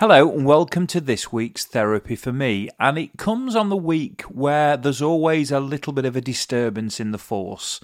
Hello, and welcome to this week's Therapy for Me. And it comes on the week where there's always a little bit of a disturbance in the force.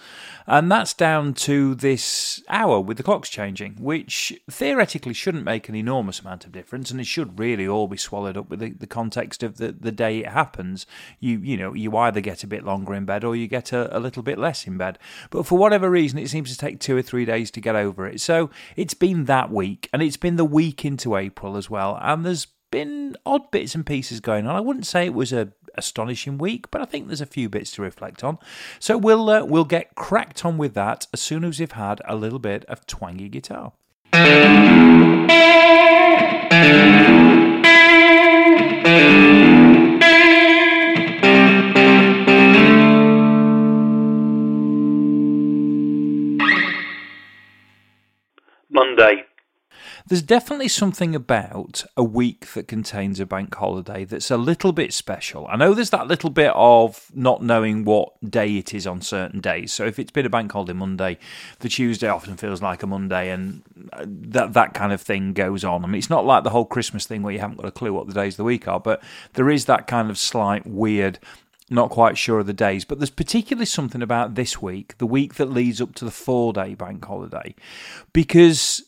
And that's down to this hour with the clocks changing, which theoretically shouldn't make an enormous amount of difference. And it should really all be swallowed up with the, the context of the, the day it happens. You, you know, you either get a bit longer in bed or you get a, a little bit less in bed. But for whatever reason, it seems to take two or three days to get over it. So it's been that week, and it's been the week into April as well and there's been odd bits and pieces going on. I wouldn't say it was a astonishing week, but I think there's a few bits to reflect on. So we'll uh, we'll get cracked on with that as soon as we've had a little bit of twangy guitar. There's definitely something about a week that contains a bank holiday that's a little bit special. I know there's that little bit of not knowing what day it is on certain days. So if it's been a bank holiday Monday, the Tuesday often feels like a Monday, and uh, that that kind of thing goes on. I mean, it's not like the whole Christmas thing where you haven't got a clue what the days of the week are, but there is that kind of slight weird not quite sure of the days, but there's particularly something about this week, the week that leads up to the four day bank holiday, because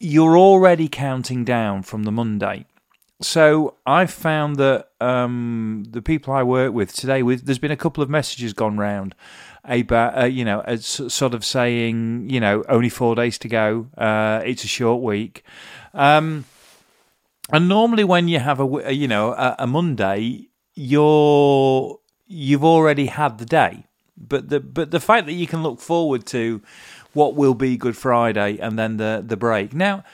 you're already counting down from the Monday. So I've found that um, the people I work with today, with there's been a couple of messages gone round about uh, you know sort of saying you know only four days to go. Uh, it's a short week, um, and normally when you have a you know a, a Monday, you're you've already had the day. But the but the fact that you can look forward to what will be Good Friday and then the the break. Now,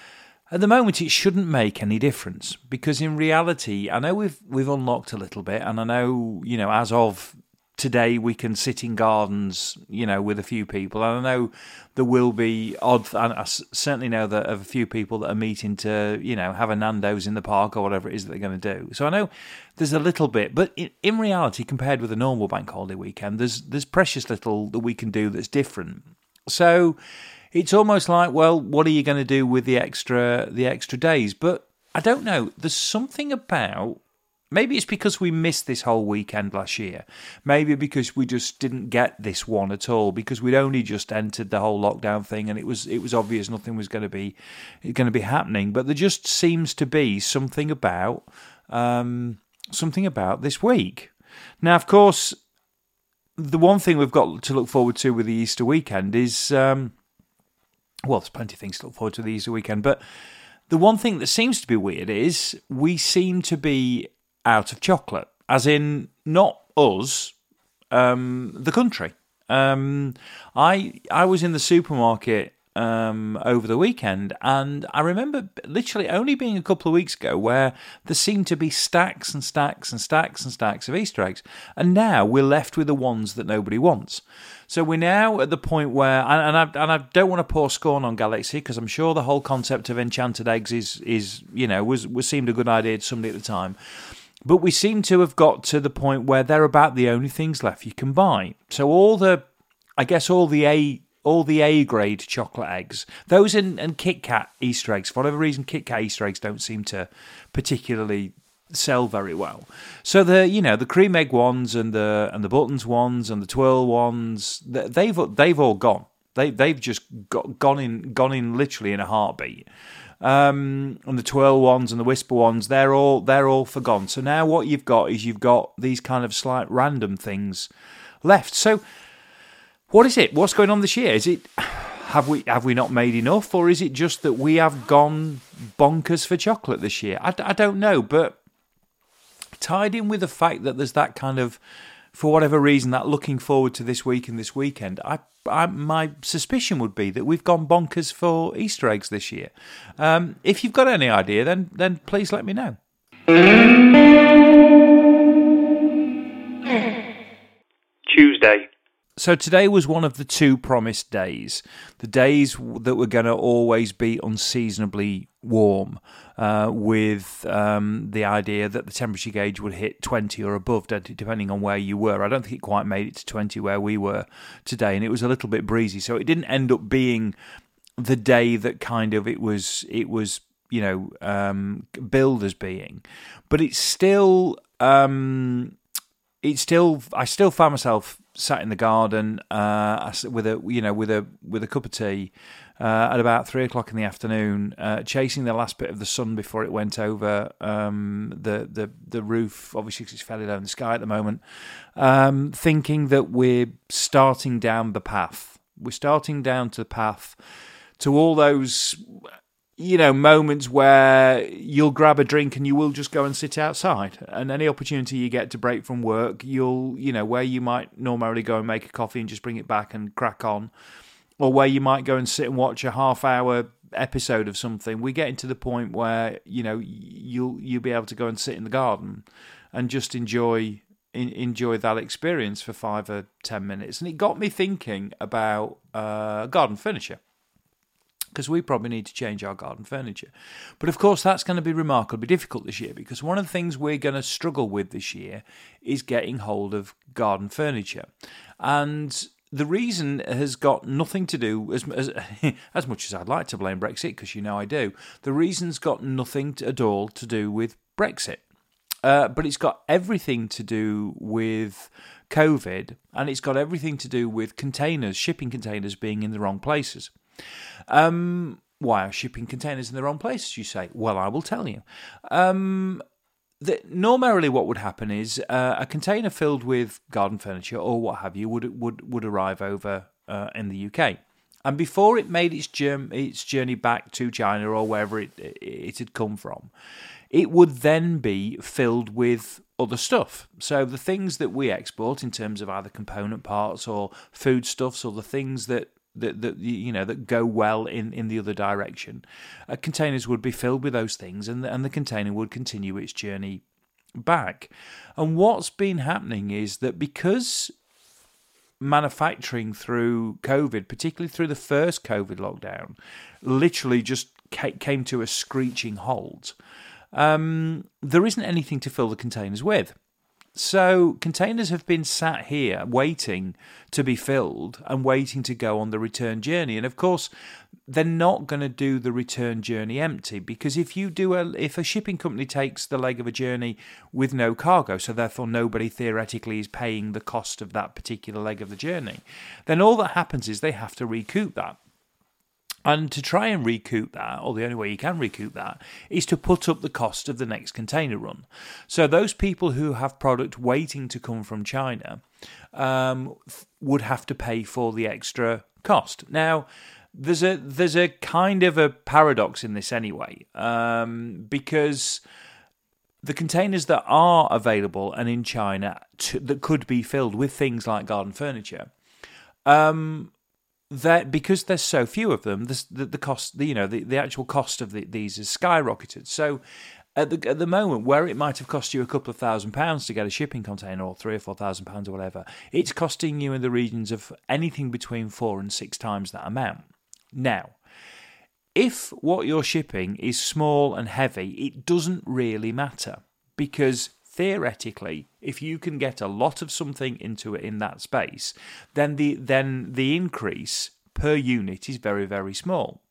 at the moment, it shouldn't make any difference because in reality, I know we've we've unlocked a little bit, and I know you know as of today we can sit in gardens, you know, with a few people. And I know there will be odd, and I certainly know that of a few people that are meeting to, you know, have a Nando's in the park or whatever it is that they're going to do. So I know there's a little bit, but in, in reality, compared with a normal bank holiday weekend, there's there's precious little that we can do that's different. So it's almost like, well, what are you going to do with the extra the extra days? But I don't know. There's something about maybe it's because we missed this whole weekend last year. Maybe because we just didn't get this one at all because we'd only just entered the whole lockdown thing and it was it was obvious nothing was going to be going to be happening. But there just seems to be something about um, something about this week. Now, of course, the one thing we've got to look forward to with the Easter weekend is, um, well, there's plenty of things to look forward to the Easter weekend, but the one thing that seems to be weird is we seem to be out of chocolate, as in not us, um, the country. Um, I I was in the supermarket um, over the weekend, and I remember literally only being a couple of weeks ago where there seemed to be stacks and stacks and stacks and stacks of Easter eggs, and now we're left with the ones that nobody wants. So we're now at the point where, and I, and I don't want to pour scorn on Galaxy because I'm sure the whole concept of enchanted eggs is is you know was was seemed a good idea to somebody at the time. But we seem to have got to the point where they're about the only things left you can buy. So all the, I guess all the A all the A grade chocolate eggs. Those and, and Kit Kat Easter eggs. For whatever reason, Kit Kat Easter eggs don't seem to particularly sell very well. So the you know the cream egg ones and the and the buttons ones and the twirl ones they've they've all gone. They they've just got, gone in gone in literally in a heartbeat. Um, and the twirl ones and the whisper ones they're all they're all forgone. So now what you've got is you've got these kind of slight random things left. So what is it? What's going on this year? Is it have we have we not made enough, or is it just that we have gone bonkers for chocolate this year? I, I don't know, but tied in with the fact that there's that kind of, for whatever reason, that looking forward to this week and this weekend, I, I my suspicion would be that we've gone bonkers for Easter eggs this year. Um, if you've got any idea, then then please let me know. Tuesday. So today was one of the two promised days, the days that were going to always be unseasonably warm, uh, with um, the idea that the temperature gauge would hit 20 or above, depending on where you were. I don't think it quite made it to 20 where we were today, and it was a little bit breezy, so it didn't end up being the day that kind of it was it was you know um, billed as being, but it's still um, it's still I still find myself sat in the garden uh, with a you know with a with a cup of tea uh, at about three o'clock in the afternoon, uh, chasing the last bit of the sun before it went over um, the the the roof. Obviously, it's fairly low in the sky at the moment. Um, thinking that we're starting down the path. We're starting down to the path to all those you know, moments where you'll grab a drink and you will just go and sit outside. And any opportunity you get to break from work, you'll, you know, where you might normally go and make a coffee and just bring it back and crack on, or where you might go and sit and watch a half hour episode of something, we get into the point where, you know, you'll you'll be able to go and sit in the garden and just enjoy enjoy that experience for five or ten minutes. And it got me thinking about uh, garden furniture because we probably need to change our garden furniture. But of course, that's going to be remarkably difficult this year because one of the things we're going to struggle with this year is getting hold of garden furniture. And the reason has got nothing to do as as, as much as I'd like to blame Brexit because you know I do. The reason's got nothing to, at all to do with Brexit, uh, but it's got everything to do with COVID, and it's got everything to do with containers, shipping containers being in the wrong places. Um, why are shipping containers in the wrong places, you say? Well, I will tell you. Um, normally, what would happen is uh, a container filled with garden furniture or what have you would would would arrive over uh, in the UK, and before it made its journey, its journey back to China or wherever it it had come from, it would then be filled with other stuff. So the things that we export in terms of either component parts or foodstuffs or the things that that, that you know that go well in, in the other direction. Uh, containers would be filled with those things, and and the container would continue its journey back. And what's been happening is that because manufacturing through COVID, particularly through the first COVID lockdown, literally just came to a screeching halt. Um, there isn't anything to fill the containers with. So containers have been sat here waiting to be filled and waiting to go on the return journey. And of course, they're not going to do the return journey empty because if you do a if a shipping company takes the leg of a journey with no cargo, so therefore nobody theoretically is paying the cost of that particular leg of the journey, then all that happens is they have to recoup that. And to try and recoup that, or the only way you can recoup that, is to put up the cost of the next container run. So those people who have product waiting to come from China um, would have to pay for the extra cost. Now, there's a there's a kind of a paradox in this anyway, um, because the containers that are available and in China to, that could be filled with things like garden furniture. Um, that because there's so few of them, the, the, the cost, the, you know, the, the actual cost of the, these has skyrocketed. So at the at the moment, where it might have cost you a couple of thousand pounds to get a shipping container, or three or four thousand pounds, or whatever, it's costing you in the regions of anything between four and six times that amount. Now, if what you're shipping is small and heavy, it doesn't really matter because theoretically, if you can get a lot of something into it in that space, then the then the increase per unit is very very small.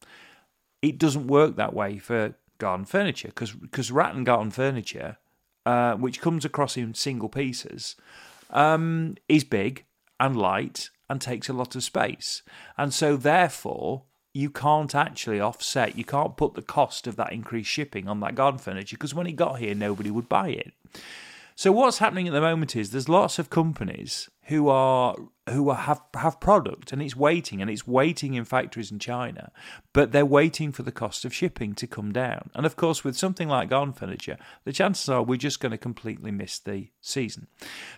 It doesn't work that way for garden furniture because because rattan garden furniture, uh, which comes across in single pieces, um, is big and light and takes a lot of space, and so therefore you can't actually offset, you can't put the cost of that increased shipping on that garden furniture because when it got here, nobody would buy it. So what's happening at the moment is there's lots of companies who are who are, have have product and it's waiting and it's waiting in factories in China, but they're waiting for the cost of shipping to come down. And of course, with something like garden furniture, the chances are we're just going to completely miss the season.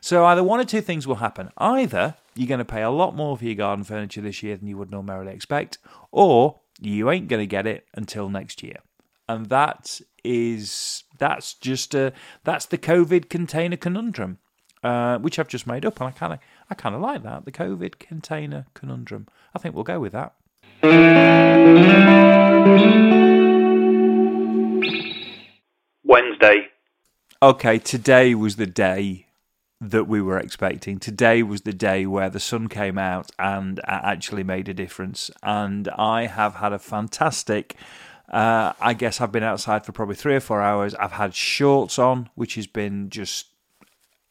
So either one or two things will happen: either you're going to pay a lot more for your garden furniture this year than you would normally expect, or you ain't going to get it until next year. And that is that's just a that's the COVID container conundrum, uh, which I've just made up, and I kind of I kind of like that the COVID container conundrum. I think we'll go with that. Wednesday. Okay, today was the day that we were expecting. Today was the day where the sun came out and actually made a difference. And I have had a fantastic Uh, I guess I've been outside for probably three or four hours. I've had shorts on, which has been just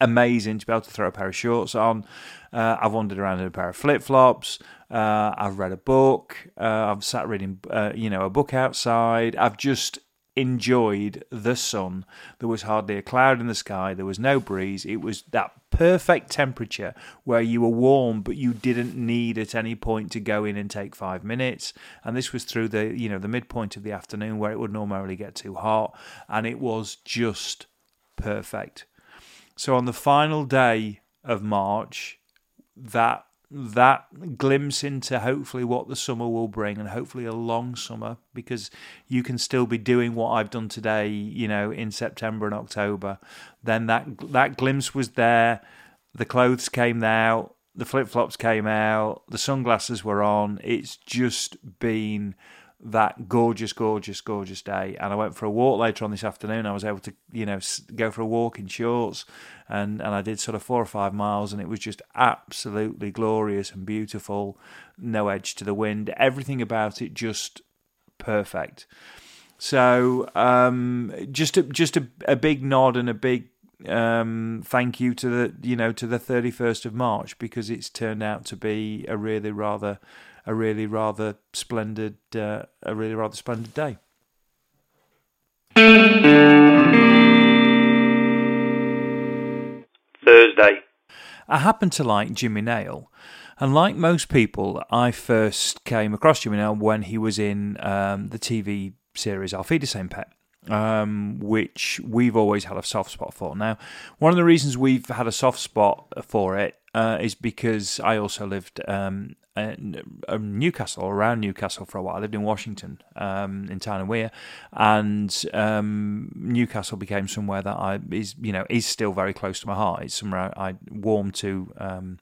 amazing to be able to throw a pair of shorts on. Uh, I've wandered around in a pair of flip flops. Uh, I've read a book. Uh, I've sat reading, uh, you know, a book outside. I've just enjoyed the sun. There was hardly a cloud in the sky. There was no breeze. It was that perfect temperature where you were warm, but you didn't need at any point to go in and take five minutes. And this was through the, you know, the midpoint of the afternoon where it would normally get too hot, and it was just perfect. So on the final day of March, that that glimpse into hopefully what the summer will bring and hopefully a long summer because you can still be doing what I've done today, you know, in September and October. Then that that glimpse was there. The clothes came out, the flip flops came out, the sunglasses were on. It's just been that gorgeous, gorgeous, gorgeous day. And I went for a walk later on this afternoon. I was able to, you know, go for a walk in shorts, and and I did sort of four or five miles, and it was just absolutely glorious and beautiful. No edge to the wind. Everything about it just perfect. So um, just a, just a, a big nod and a big um, thank you to the you know to the 31st of March because it's turned out to be a really rather a really rather splendid uh, a really rather splendid day. Thursday. I happen to like Jimmy Nail, and like most people, I first came across Jimmy Nail when he was in um, the TV series Auf Wiedersehen Pet um, which we've always had a soft spot for. Now, one of the reasons we've had a soft spot for it uh, is because I also lived um, in Newcastle, around Newcastle for a while. I lived in Washington, um, in Tyne and Wear, and um, Newcastle became somewhere that I is you know is still very close to my heart. It's somewhere I, I warm to um,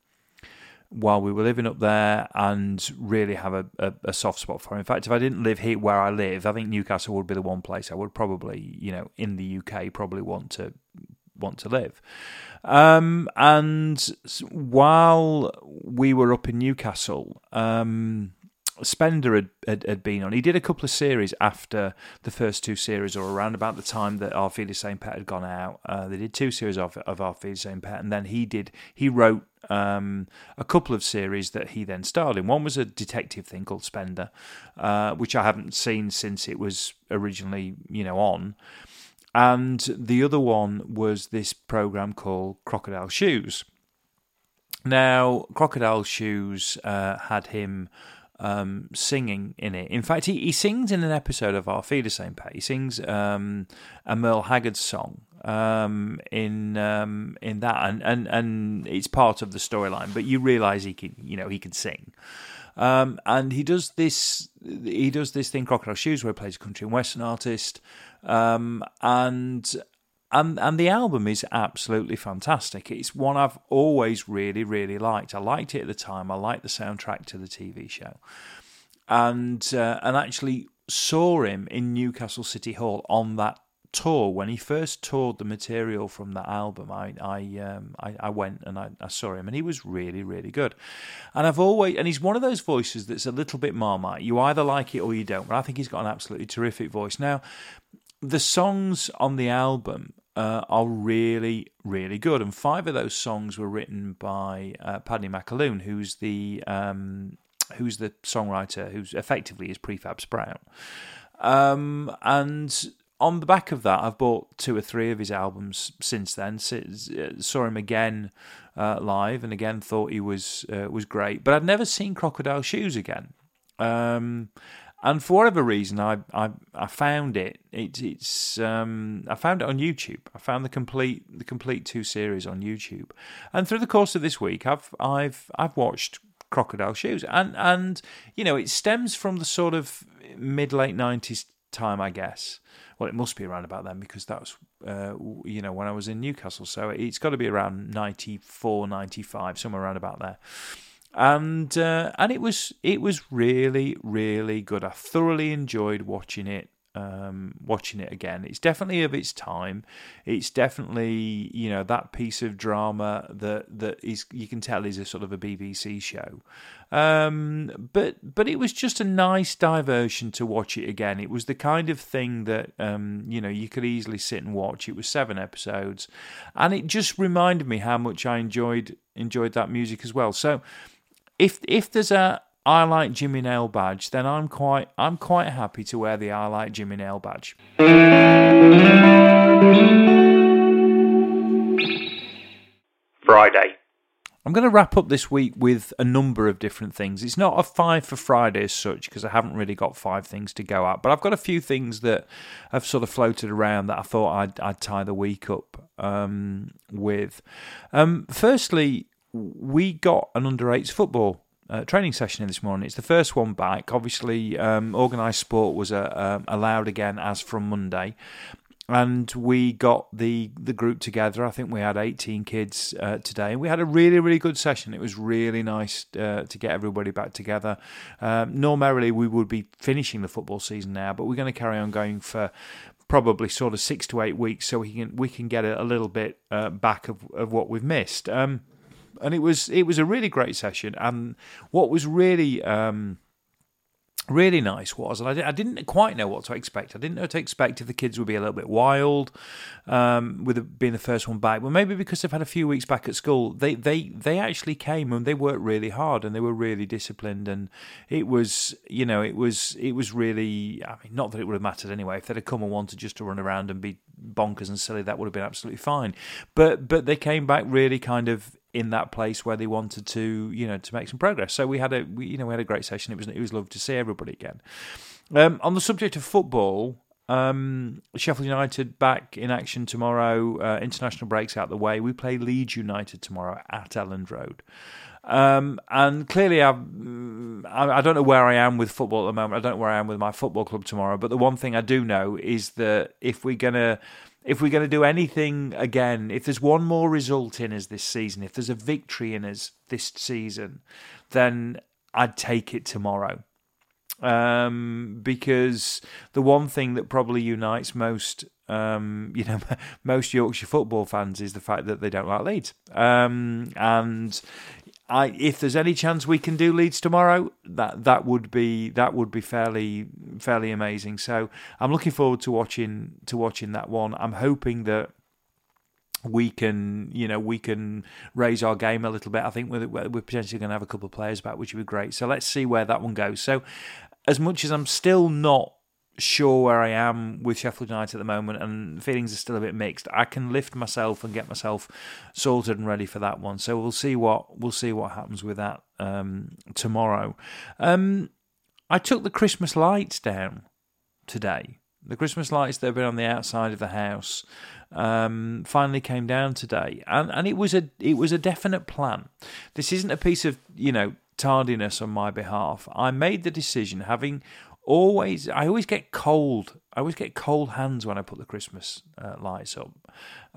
while we were living up there and really have a, a, a, soft spot for. In fact, if I didn't live here where I live, I think Newcastle would be the one place I would probably, you know, in the UK, probably want to want to live. Um, and while we were up in Newcastle, um, Spender had, had, had, been on. He did a couple of series after the first two series, or around about the time that Auf Wiedersehen Pet had gone out. Uh, they did two series of, of Auf Wiedersehen Pet, and then he did. He wrote um, a couple of series that he then starred in. One was a detective thing called Spender, uh, which I haven't seen since it was originally, you know, on. And the other one was this program called Crocodile Shoes. Now, Crocodile Shoes uh, had him um, singing in it. In fact, he, he sings in an episode of Auf Wiedersehen Pet. He sings um, a Merle Haggard song um, in um, in that, and, and and it's part of the storyline. But you realise he can, you know, he can sing. Um, and he does this. He does this thing, Crocodile Shoes, where he plays a country and western artist, um, and and and the album is absolutely fantastic. It's one I've always really really liked. I liked it at the time. I liked the soundtrack to the TV show, and uh, and actually saw him in Newcastle City Hall on that tour when he first toured the material from that album. I I um, I, I, went and I, I, saw him, and he was really really good. And I've always and he's one of those voices that's a little bit marmite. You either like it or you don't. But I think he's got an absolutely terrific voice. Now, the songs on the album uh, are really, really good. And five of those songs were written by uh, Paddy McAloon, who's the um, who's the songwriter who's effectively is Prefab Sprout. Um, and on the back of that, I've bought two or three of his albums since then. Saw him again uh, live, and again thought he was uh, was great. But I'd never seen Crocodile Shoes again. Um, and for whatever reason, I I, I found it. it. It's um, I found it on YouTube. I found the complete the complete two series on YouTube, and through the course of this week, I've I've I've watched Crocodile Shoes, and and you know it stems from the sort of mid late nineties time, I guess. Well, it must be around about then because that was, uh, you know, when I was in Newcastle. So it's got to be around 94, 95, somewhere around about there and uh, and it was it was really really good. I thoroughly enjoyed watching it um, watching it again. It's definitely of its time. It's definitely you know that piece of drama that that is you can tell is a sort of a BBC show. Um, but but it was just a nice diversion to watch it again. It was the kind of thing that um, you know you could easily sit and watch. It was seven episodes, and it just reminded me how much I enjoyed enjoyed that music as well. So if if there's a I like Jimmy Nail badge, then I'm quite I'm quite happy to wear the I like Jimmy Nail badge. Friday. I'm going to wrap up this week with a number of different things. It's not a five for Friday as such because I haven't really got five things to go at, but I've got a few things that have sort of floated around that I thought I'd, I'd tie the week up um, with. Um, firstly, we got an under eights football uh, training session this morning. It's the first one back. Obviously, um, organised sport was uh, uh, allowed again as from Monday. And we got the, the group together. I think we had 18 kids uh, today. We had a really, really good session. It was really nice uh, to get everybody back together. Um, normally, we would be finishing the football season now, but we're going to carry on going for probably sort of six to eight weeks so we can we can get a, a little bit uh, back of, of what we've missed. Um, and it was it was a really great session. And what was really um, really nice was, and I, didn't quite know what to expect. I didn't know to expect if the kids would be a little bit wild, um, with it being the first one back. Well, maybe because they've had a few weeks back at school, they they they actually came and they worked really hard and they were really disciplined. And it was, you know, it was it was really. I mean, not that it would have mattered anyway. If they'd have come and wanted just to run around and be bonkers and silly, that would have been absolutely fine. But but they came back really kind of in that place where they wanted to, you know, to make some progress. So we had a, we, you know, we had a great session. It was it was lovely to see everybody again. Um, on the subject of football, um, Sheffield United back in action tomorrow. Uh, international breaks out the way. We play Leeds United tomorrow at Elland Road. Um, and clearly, I've, I don't know where I am with football at the moment. I don't know where I am with my football club tomorrow. But the one thing I do know is that if we're going to if we're going to do anything again, if there's one more result in us this season, if there's a victory in us this season, then I'd take it tomorrow. Um, because the one thing that probably unites most, um, you know, most Yorkshire football fans is the fact that they don't like Leeds. Um, and I, if there's any chance we can do Leeds tomorrow, that that would be that would be fairly fairly amazing. So I'm looking forward to watching to watching that one. I'm hoping that we can you know we can raise our game a little bit. I think we're, we're potentially going to have a couple of players back, which would be great. So let's see where that one goes. So as much as I'm still not sure where I am with Sheffield United at the moment, and feelings are still a bit mixed. I can lift myself and get myself sorted and ready for that one. So we'll see what we'll see what happens with that um, tomorrow. Um, I took the Christmas lights down today. The Christmas lights that have been on the outside of the house um, finally came down today, and and it was a it was a definite plan. This isn't a piece of you know tardiness on my behalf. I made the decision, having always I always get cold. I always get cold hands when I put the Christmas uh, lights up.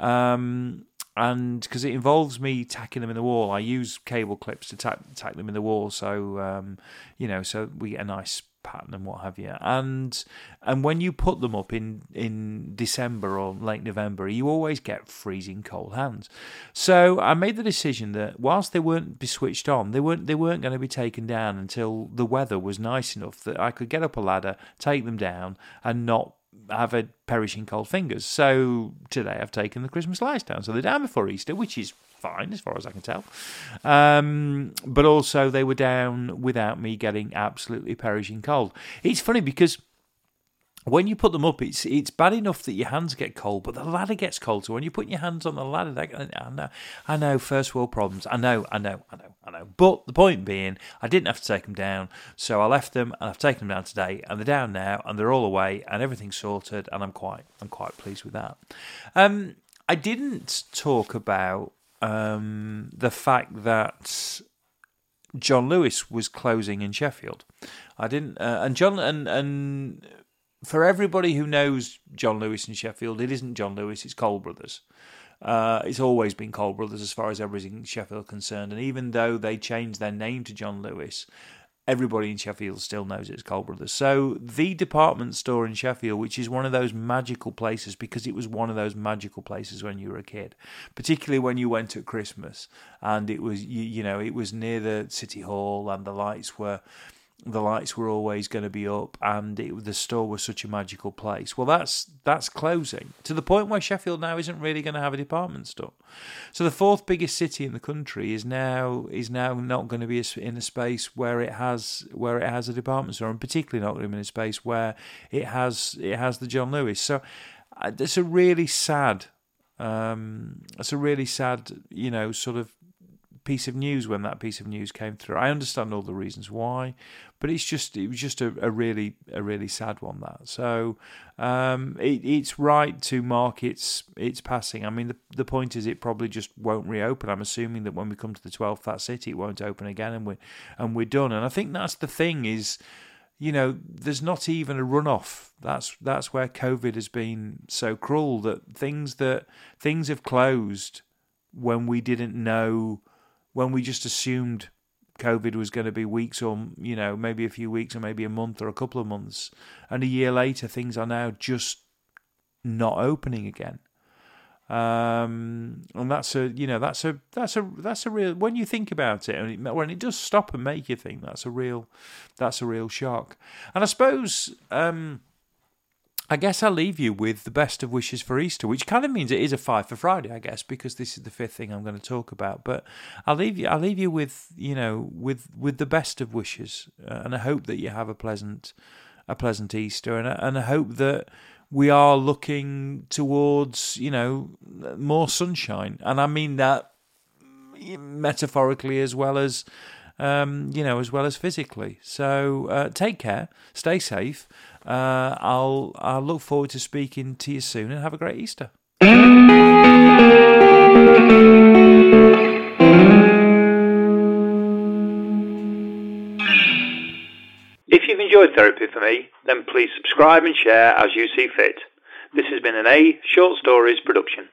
Um, and because it involves me tacking them in the wall, I use cable clips to tack, tack them in the wall. So um, you know, so we get a nice pattern and what have you. And and when you put them up in in December or late November, you always get freezing cold hands. So I made the decision that whilst they weren't be switched on, they weren't they weren't going to be taken down until the weather was nice enough that I could get up a ladder, take them down, and not have a perishing cold fingers. So today I've taken the Christmas lights down. So they're down before Easter, which is fine as far as I can tell. Um, but also they were down without me getting absolutely perishing cold. It's funny because when you put them up, it's it's bad enough that your hands get cold, but the ladder gets cold. So when you put your hands on the ladder, they, I know, I know, first world problems. I know, I know, I know, I know. But the point being, I didn't have to take them down, so I left them, and I've taken them down today, and they're down now, and they're all away, and everything's sorted, and I'm quite, I'm quite pleased with that. Um, I didn't talk about um, the fact that John Lewis was closing in Sheffield. I didn't, uh, and John and and for everybody who knows John Lewis in Sheffield, it isn't John Lewis; it's Cole Brothers. Uh, it's always been Cole Brothers as far as everything in Sheffield concerned, and even though they changed their name to John Lewis, everybody in Sheffield still knows it's Cole Brothers. So the department store in Sheffield, which is one of those magical places because it was one of those magical places when you were a kid, particularly when you went at Christmas and it was you, you know it was near the city hall and the lights were the lights were always going to be up, and it, the store was such a magical place. Well, that's that's closing to the point where Sheffield now isn't really going to have a department store. So the fourth biggest city in the country is now is now not going to be in a space where it has where it has a department store, and particularly not going to be in a space where it has it has the John Lewis. So uh, it's a really sad. Um, it's a really sad, you know, sort of piece of news when that piece of news came through. I understand all the reasons why, but it's just it was just a, a really a really sad one that. So um, it, it's right to mark its its passing. I mean the the point is it probably just won't reopen. I'm assuming that when we come to the twelfth that city it won't open again and we and we're done. And I think that's the thing is you know, there's not even a runoff. That's that's where COVID has been so cruel that things that things have closed when we didn't know when we just assumed COVID was going to be weeks or, you know, maybe a few weeks or maybe a month or a couple of months. And a year later, things are now just not opening again. Um, and that's a, you know, that's a, that's a, that's a real, when you think about it, and it, when it does stop and make you think, that's a real, that's a real shock. And I suppose, um, I guess I'll leave you with the best of wishes for Easter, which kind of means it is a five for Friday, I guess, because this is the fifth thing I'm going to talk about. But I'll leave you, I'll leave you with, you know, with with the best of wishes, uh, and I hope that you have a pleasant, a pleasant Easter, and and I hope that we are looking towards, you know, more sunshine, and I mean that metaphorically as well as um, you know, as well as physically. So uh, take care, stay safe. Uh, I'll I'll look forward to speaking to you soon, and have a great Easter. If you've enjoyed Therapy for Me, then please subscribe and share as you see fit. This has been an A Short Stories production.